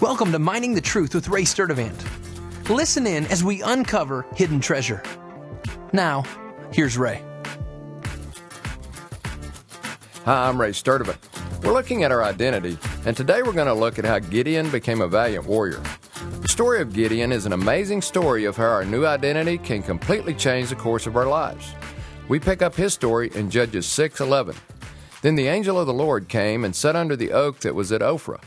Welcome to Mining the Truth with Ray Sturdivant. Listen in as we uncover hidden treasure. Now, here's Ray. Hi, I'm Ray Sturdivant. We're looking at our identity, and today we're going to look at how Gideon became a valiant warrior. The story of Gideon is an amazing story of how our new identity can completely change the course of our lives. We pick up his story in Judges 6:11. Then the angel of the Lord came and sat under the oak that was at Ophrah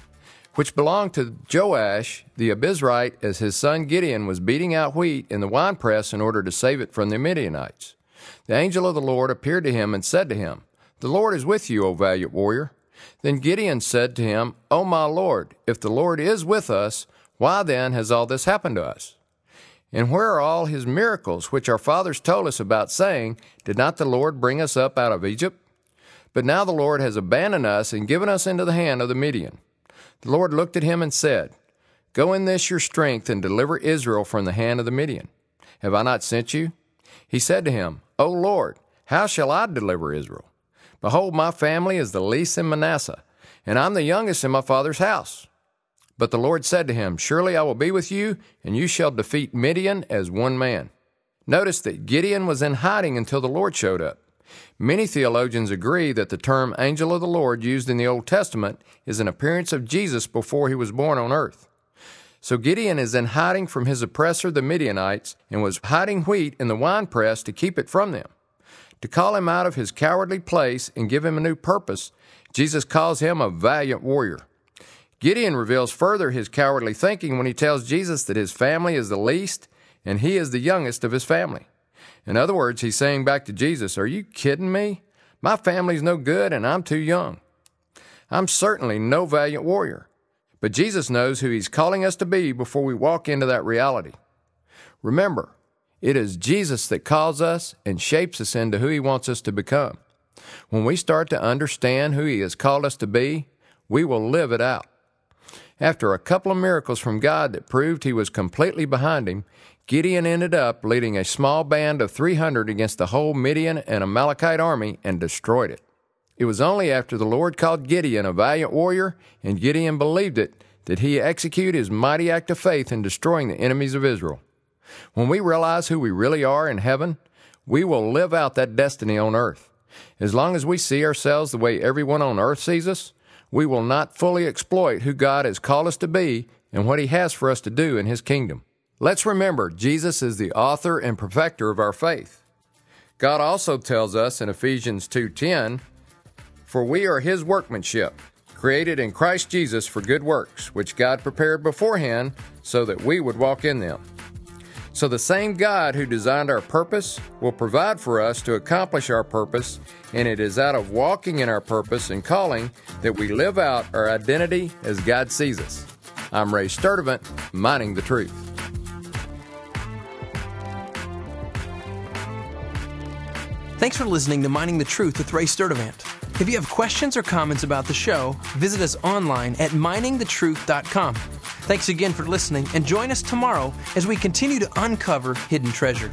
which belonged to Joash the Abiezrite, as his son Gideon was beating out wheat in the winepress in order to save it from the Midianites. The angel of the Lord appeared to him and said to him, The Lord is with you, O valiant warrior. Then Gideon said to him, O my Lord, if the Lord is with us, why then has all this happened to us? And where are all his miracles which our fathers told us about, saying, Did not the Lord bring us up out of Egypt? But now the Lord has abandoned us and given us into the hand of the Midian. The Lord looked at him and said, Go in this your strength and deliver Israel from the hand of the Midian. Have I not sent you? He said to him, O Lord, how shall I deliver Israel? Behold, my family is the least in Manasseh, and I'm the youngest in my father's house. But the Lord said to him, Surely I will be with you, and you shall defeat Midian as one man. Notice that Gideon was in hiding until the Lord showed up. Many theologians agree that the term angel of the Lord used in the Old Testament is an appearance of Jesus before he was born on earth. So Gideon is in hiding from his oppressor, the Midianites, and was hiding wheat in the winepress to keep it from them. To call him out of his cowardly place and give him a new purpose, Jesus calls him a valiant warrior. Gideon reveals further his cowardly thinking when he tells Jesus that his family is the least and he is the youngest of his family. In other words, he's saying back to Jesus, Are you kidding me? My family's no good and I'm too young. I'm certainly no valiant warrior. But Jesus knows who he's calling us to be before we walk into that reality. Remember, it is Jesus that calls us and shapes us into who he wants us to become. When we start to understand who he has called us to be, we will live it out. After a couple of miracles from God that proved he was completely behind him, Gideon ended up leading a small band of 300 against the whole Midian and Amalekite army and destroyed it. It was only after the Lord called Gideon a valiant warrior and Gideon believed it that he executed his mighty act of faith in destroying the enemies of Israel. When we realize who we really are in heaven, we will live out that destiny on earth. As long as we see ourselves the way everyone on earth sees us, we will not fully exploit who God has called us to be and what He has for us to do in His kingdom. Let's remember, Jesus is the author and perfecter of our faith. God also tells us in Ephesians 2:10, "For we are his workmanship, created in Christ Jesus for good works, which God prepared beforehand so that we would walk in them." So the same God who designed our purpose will provide for us to accomplish our purpose, and it is out of walking in our purpose and calling that we live out our identity as God sees us. I'm Ray Sturdivant, mining the truth. Thanks for listening to Mining the Truth with Ray Sturdivant. If you have questions or comments about the show, visit us online at miningthetruth.com. Thanks again for listening and join us tomorrow as we continue to uncover hidden treasure.